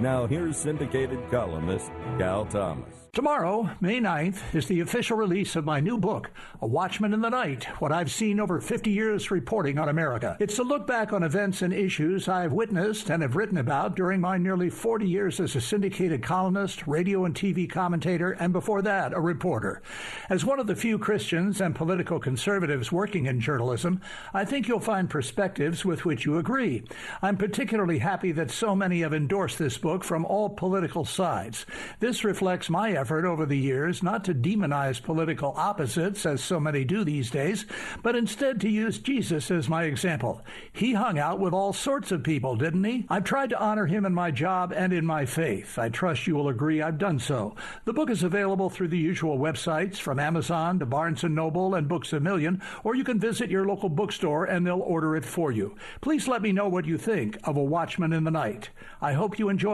Now, here's syndicated columnist Cal Thomas. Tomorrow, May 9th, is the official release of my new book, A Watchman in the Night What I've Seen Over 50 Years Reporting on America. It's a look back on events and issues I've witnessed and have written about during my nearly 40 years as a syndicated columnist, radio and TV commentator, and before that, a reporter. As one of the few Christians and political conservatives working in journalism, I think you'll find perspectives with which you agree. I'm particularly happy that so many have endorsed this book from all political sides. This reflects my effort over the years not to demonize political opposites, as so many do these days, but instead to use Jesus as my example. He hung out with all sorts of people, didn't he? I've tried to honor him in my job and in my faith. I trust you will agree I've done so. The book is available through the usual websites from Amazon to Barnes & Noble and Books A Million, or you can visit your local bookstore and they'll order it for you. Please let me know what you think of A Watchman in the Night. I hope you enjoy